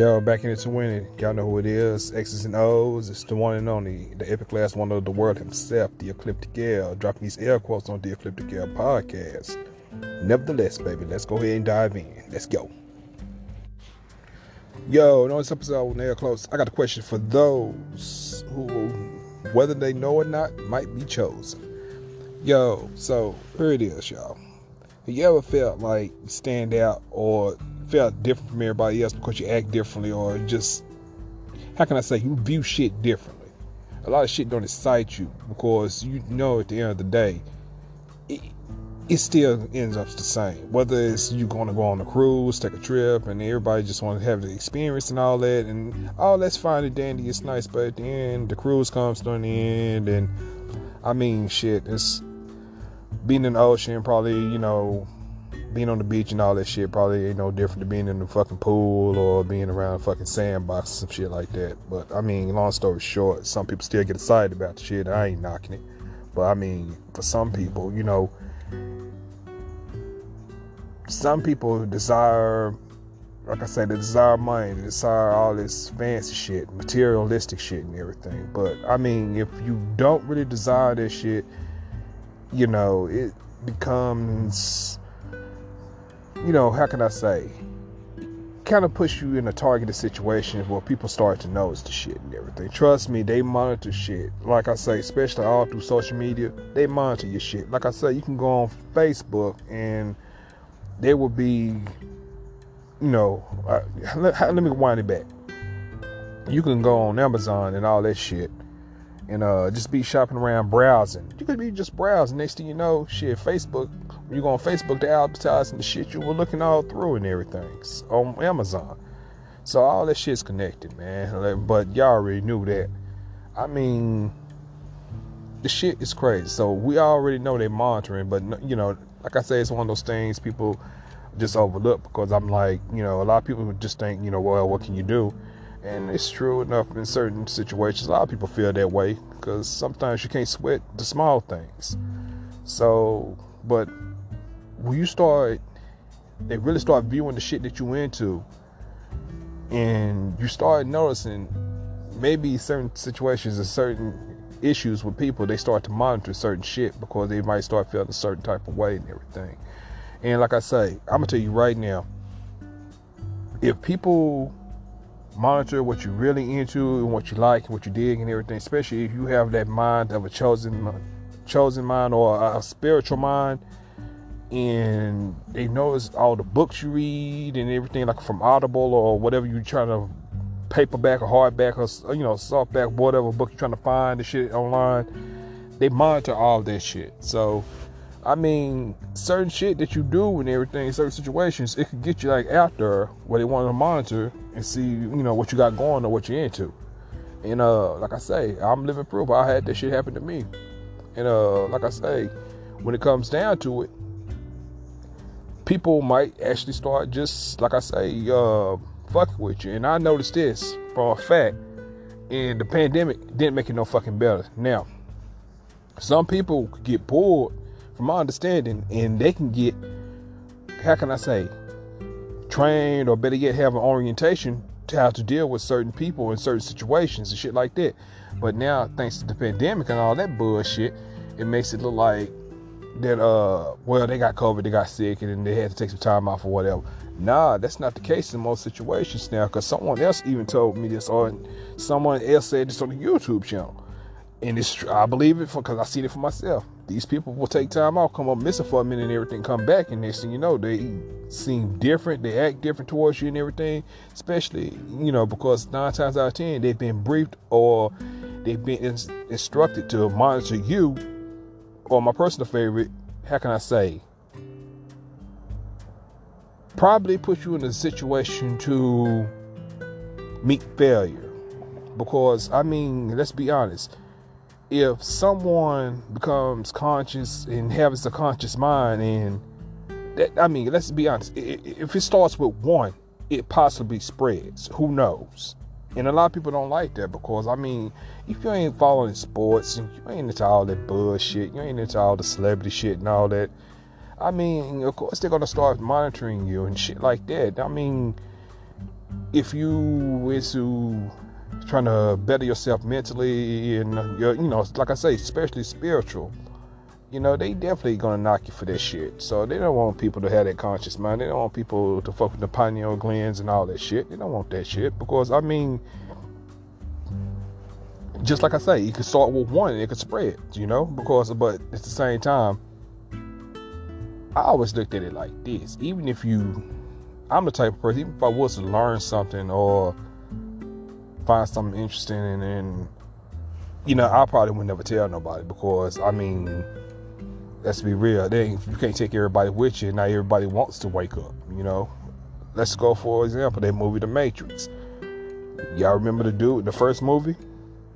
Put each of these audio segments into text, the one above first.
Yo, back in it to win it. Y'all know who it is. X's and O's. It's the one and only, the epic last one of the world himself, the Ecliptic Gale. Dropping these air quotes on the Ecliptic Gale podcast. Nevertheless, baby, let's go ahead and dive in. Let's go. Yo, on this episode, they're close, I got a question for those who, whether they know or not, might be chosen. Yo, so here it is, y'all. Have you ever felt like you stand out or felt different from everybody else because you act differently or just how can I say you view shit differently. A lot of shit don't excite you because you know at the end of the day it, it still ends up the same. Whether it's you going to go on a cruise, take a trip, and everybody just want to have the experience and all that, and all that's fine and dandy, it's nice, but at the end, the cruise comes to an end, and I mean, shit, it's being in the ocean, probably, you know, being on the beach and all that shit probably ain't no different to being in the fucking pool or being around fucking sandbox some shit like that. But I mean, long story short, some people still get excited about the shit. I ain't knocking it. But I mean, for some people, you know, some people desire, like I said, they desire money, they desire all this fancy shit, materialistic shit and everything. But I mean, if you don't really desire this shit, you know, it becomes you know, how can I say, kind of push you in a targeted situation where people start to notice the shit and everything. Trust me, they monitor shit. Like I say, especially all through social media, they monitor your shit. Like I say, you can go on Facebook and there will be, you know, uh, let, let me wind it back. You can go on Amazon and all that shit and uh, just be shopping around browsing. You could be just browsing. Next thing you know, shit, Facebook you go on Facebook, they advertising the shit you were looking all through and everything on Amazon. So all that shit's connected, man. But y'all already knew that. I mean, the shit is crazy. So we already know they're monitoring, but you know, like I say, it's one of those things people just overlook because I'm like, you know, a lot of people just think, you know, well, what can you do? And it's true enough in certain situations. A lot of people feel that way because sometimes you can't sweat the small things. So, but when you start, they really start viewing the shit that you into, and you start noticing maybe certain situations and certain issues with people, they start to monitor certain shit because they might start feeling a certain type of way and everything. And like I say, I'm gonna tell you right now, if people monitor what you're really into and what you like and what you dig and everything, especially if you have that mind of a chosen chosen mind or a spiritual mind, and they notice all the books you read and everything, like from Audible or whatever you're trying to paperback or hardback or you know softback, whatever book you're trying to find the shit online. They monitor all that shit. So, I mean, certain shit that you do and everything, certain situations, it could get you like out there where they want to monitor and see, you know, what you got going or what you're into. And uh, like I say, I'm living proof. I had that shit happen to me. And uh, like I say, when it comes down to it, people might actually start just like I say, uh, fucking with you. And I noticed this for a fact. And the pandemic didn't make it no fucking better. Now, some people get bored, from my understanding, and they can get, how can I say, trained or better yet, have an orientation to how to deal with certain people in certain situations and shit like that. But now, thanks to the pandemic and all that bullshit, it makes it look like that uh well they got COVID, they got sick, and then they had to take some time off or whatever. Nah, that's not the case in most situations now, because someone else even told me this, or someone else said this on the YouTube channel, and it's I believe it because I seen it for myself. These people will take time off, come up missing for a minute, and everything, come back, and next thing you know, they seem different, they act different towards you and everything. Especially, you know, because nine times out of ten, they've been briefed or they've been instructed to monitor you or my personal favorite, how can I say? Probably put you in a situation to meet failure. Because, I mean, let's be honest. If someone becomes conscious and has a conscious mind, and that, I mean, let's be honest. If it starts with one, it possibly spreads. Who knows? And a lot of people don't like that because I mean, if you ain't following sports and you ain't into all that bullshit, you ain't into all the celebrity shit and all that. I mean, of course they're gonna start monitoring you and shit like that. I mean, if you into trying to better yourself mentally and uh, you know, like I say, especially spiritual, you know, they definitely gonna knock you for that shit. So they don't want people to have that conscious mind. They don't want people to fuck with the pineal glands and all that shit. They don't want that shit because I mean, just like I say, you could start with one and it could spread, you know. Because but at the same time, I always looked at it like this. Even if you, I'm the type of person. Even if I was to learn something or find something interesting and, and you know, I probably would never tell nobody because I mean let's be real. They, you can't take everybody with you. Not everybody wants to wake up. You know. Let's go for example that movie, The Matrix. Y'all remember the dude, in the first movie?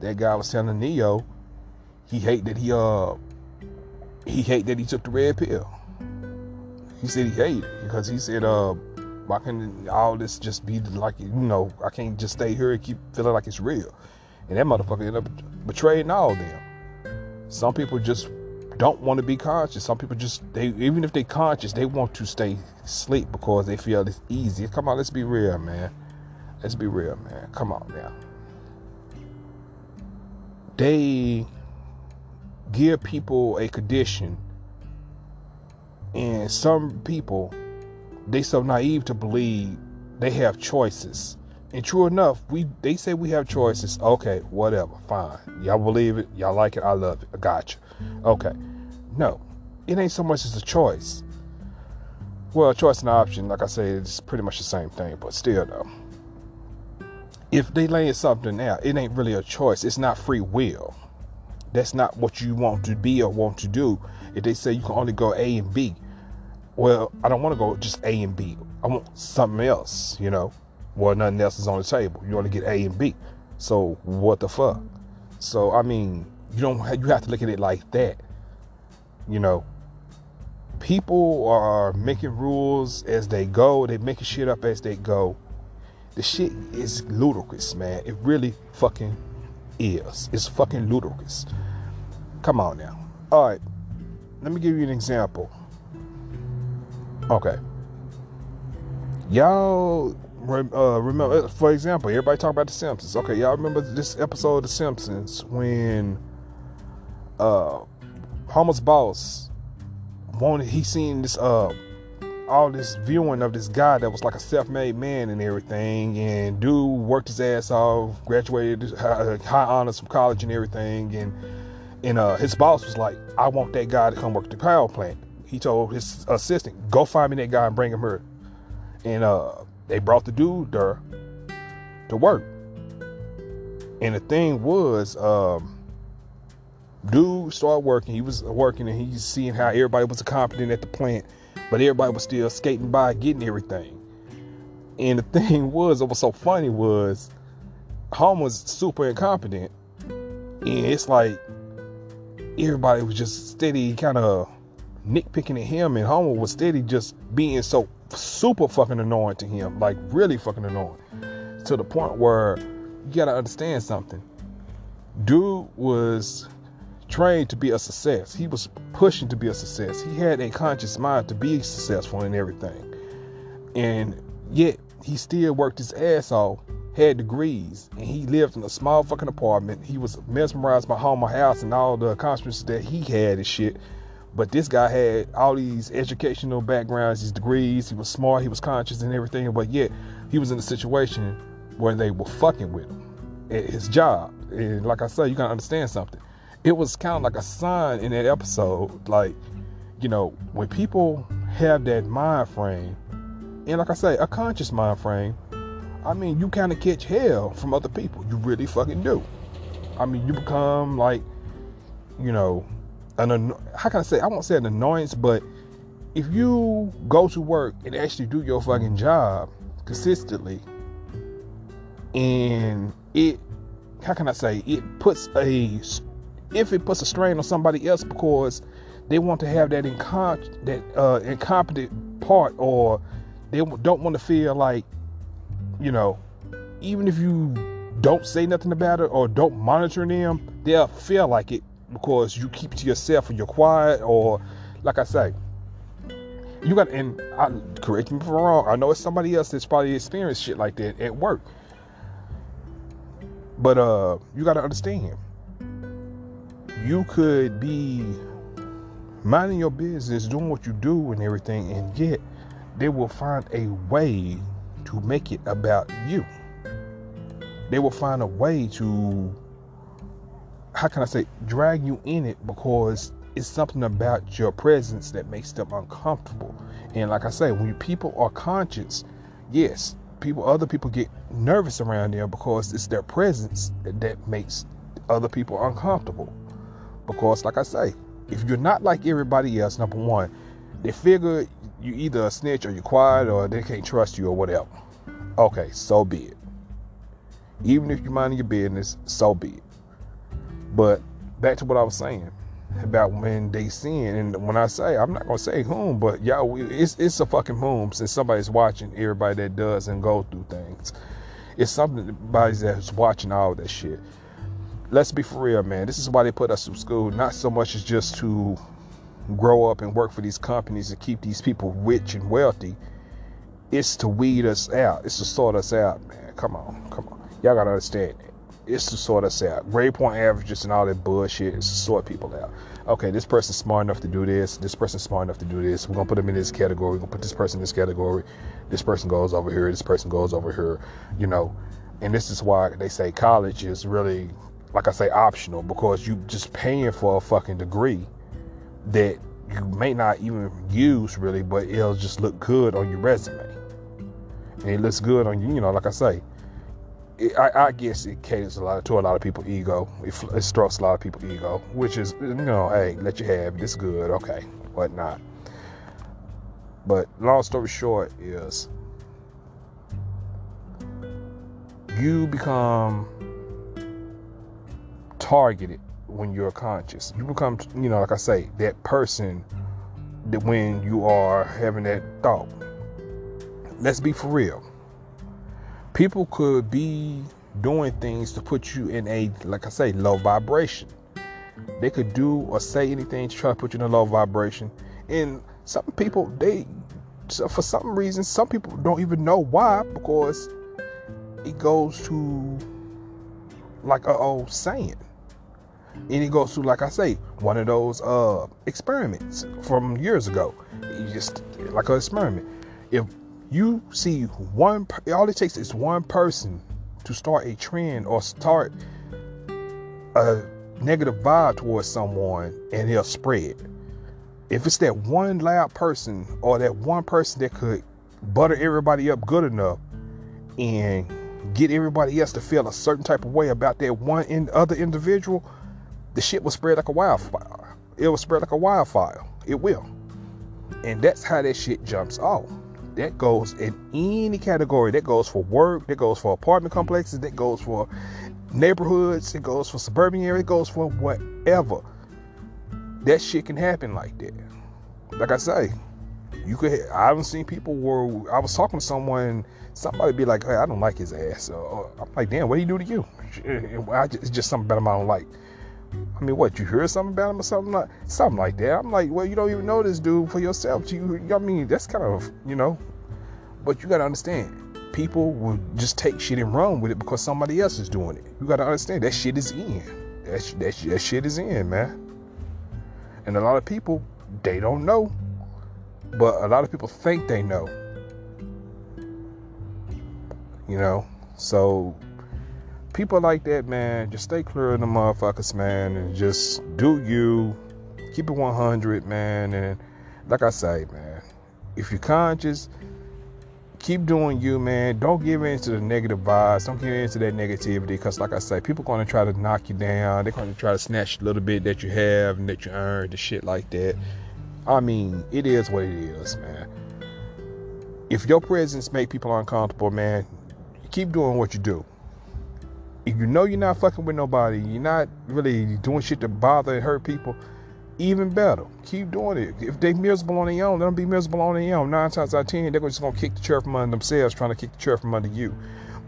That guy was telling Neo he hate that he uh he hate that he took the red pill. He said he hate it because he said uh why can all this just be like you know I can't just stay here and keep feeling like it's real. And that motherfucker ended up betraying all them. Some people just don't want to be conscious. Some people just they even if they conscious, they want to stay asleep because they feel it's easy. Come on, let's be real, man. Let's be real, man. Come on now. They give people a condition, and some people they so naive to believe they have choices. And true enough, we they say we have choices. Okay, whatever, fine. Y'all believe it, y'all like it, I love it. I got you. Okay. No, it ain't so much as a choice. Well, choice and option, like I say, it's pretty much the same thing, but still though. If they laying something out, it ain't really a choice. It's not free will. That's not what you want to be or want to do. If they say you can only go A and B, well, I don't want to go just A and B. I want something else, you know. Well, nothing else is on the table. You only get A and B. So what the fuck? So I mean, you don't you have to look at it like that you know, people are making rules as they go. They're making shit up as they go. The shit is ludicrous, man. It really fucking is. It's fucking ludicrous. Come on now. All right. Let me give you an example. Okay. Y'all uh, remember, for example, everybody talk about The Simpsons. Okay, y'all remember this episode of The Simpsons when uh, Homer's boss wanted he seen this uh all this viewing of this guy that was like a self-made man and everything and dude worked his ass off graduated uh, high honors from college and everything and and uh, his boss was like i want that guy to come work at the power plant. He told his assistant go find me that guy and bring him here. And uh, they brought the dude there to work. And the thing was um, Dude started working. He was working and he's seeing how everybody was competent at the plant, but everybody was still skating by getting everything. And the thing was, what was so funny was, Homer was super incompetent, and it's like everybody was just steady, kind of nitpicking at him, and Homer was steady just being so super fucking annoying to him, like really fucking annoying, to the point where you gotta understand something. Dude was trained to be a success. He was pushing to be a success. He had a conscious mind to be successful in everything. And yet he still worked his ass off, had degrees, and he lived in a small fucking apartment. He was mesmerized by home, my house, and all the accomplishments that he had and shit. But this guy had all these educational backgrounds, his degrees, he was smart, he was conscious and everything, but yet he was in a situation where they were fucking with him at his job. And like I said, you gotta understand something it was kind of like a sign in that episode like you know when people have that mind frame and like i say a conscious mind frame i mean you kind of catch hell from other people. You really fucking do. I mean you become like you know an how can i say i won't say an annoyance but if you go to work and actually do your fucking job consistently and it how can i say it puts a if it puts a strain on somebody else because they want to have that incom- that uh, incompetent part or they don't want to feel like you know even if you don't say nothing about it or don't monitor them they'll feel like it because you keep to yourself or you're quiet or like i say You got and I, correct me if I'm wrong. I know it's somebody else that's probably experienced shit like that at work. But uh, you got to understand. You could be minding your business, doing what you do and everything, and yet they will find a way to make it about you. They will find a way to, how can I say, drag you in it because it's something about your presence that makes them uncomfortable. And like I say, when people are conscious, yes, people, other people get nervous around them because it's their presence that makes other people uncomfortable. Because, like I say, if you're not like everybody else, number one, they figure you either a snitch or you're quiet or they can't trust you or whatever. Okay, so be it. Even if you're minding your business, so be it. But back to what I was saying about when they sin, and when I say I'm not gonna say whom, but y'all, it's it's a fucking whom since somebody's watching everybody that does and go through things. It's somebody that's watching all that shit let's be for real, man. This is why they put us through school. Not so much as just to grow up and work for these companies and keep these people rich and wealthy. It's to weed us out. It's to sort us out, man. Come on, come on. Y'all gotta understand that. It's to sort us out. Grade point averages and all that bullshit is to sort people out. Okay, this person's smart enough to do this. This person's smart enough to do this. We're gonna put them in this category. We're gonna put this person in this category. This person goes over here. This person goes over here. You know, and this is why they say college is really like I say, optional because you just paying for a fucking degree that you may not even use really, but it'll just look good on your resume. And it looks good on you, you know, like I say. It, I, I, guess it caters a lot to a lot of people' ego. It, it strokes a lot of people's ego, which is, you know, hey, let you have. It's good, okay, whatnot. But long story short is, you become targeted when you're conscious. You become, you know, like I say, that person that when you are having that thought. Let's be for real. People could be doing things to put you in a, like I say, low vibration. They could do or say anything to try to put you in a low vibration. And some people, they, for some reason, some people don't even know why because it goes to like a old saying and he goes through, like I say, one of those uh, experiments from years ago. You just like an experiment. If you see one, all it takes is one person to start a trend or start a negative vibe towards someone, and it'll spread. If it's that one loud person or that one person that could butter everybody up good enough and get everybody else to feel a certain type of way about that one in, other individual, the shit will spread like a wildfire. It will spread like a wildfire. It will. And that's how that shit jumps off. That goes in any category. That goes for work, that goes for apartment complexes, that goes for neighborhoods, it goes for suburban area, it goes for whatever. That shit can happen like that. Like I say, you could I haven't seen people where I was talking to someone, somebody be like, Hey, I don't like his ass. I'm like, damn, what do you do to you? It's just something about him I don't like. I mean, what you heard something about him or something like something like that? I'm like, well, you don't even know this dude for yourself. You, I mean, that's kind of you know, but you gotta understand, people will just take shit and run with it because somebody else is doing it. You gotta understand that shit is in. That that, that shit is in, man. And a lot of people they don't know, but a lot of people think they know. You know, so people like that, man, just stay clear of the motherfuckers, man, and just do you. Keep it 100, man. And like I say, man, if you're conscious, keep doing you, man. Don't give in to the negative vibes. Don't give in to that negativity. Because, like I say, people going to try to knock you down. They're going to try to snatch a little bit that you have and that you earned, the shit like that. I mean, it is what it is, man. If your presence make people uncomfortable, man, keep doing what you do if you know you're not fucking with nobody, you're not really doing shit to bother and hurt people, even better. Keep doing it. If they miserable on their own, let them be miserable on their own. Nine times out of ten, they're just gonna kick the chair from under themselves, trying to kick the chair from under you.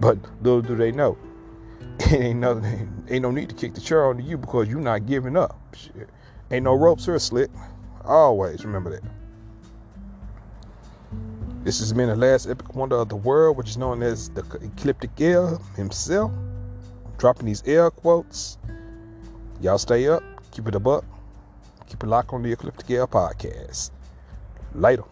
But little do they know, it ain't no ain't no need to kick the chair under you because you're not giving up. Shit. Ain't no ropes or a slit. Always remember that. This has been the last epic wonder of the world, which is known as the ecliptic air himself. Dropping these air quotes. Y'all stay up, keep it a buck, keep it locked on the Ecliptic Air podcast. Later.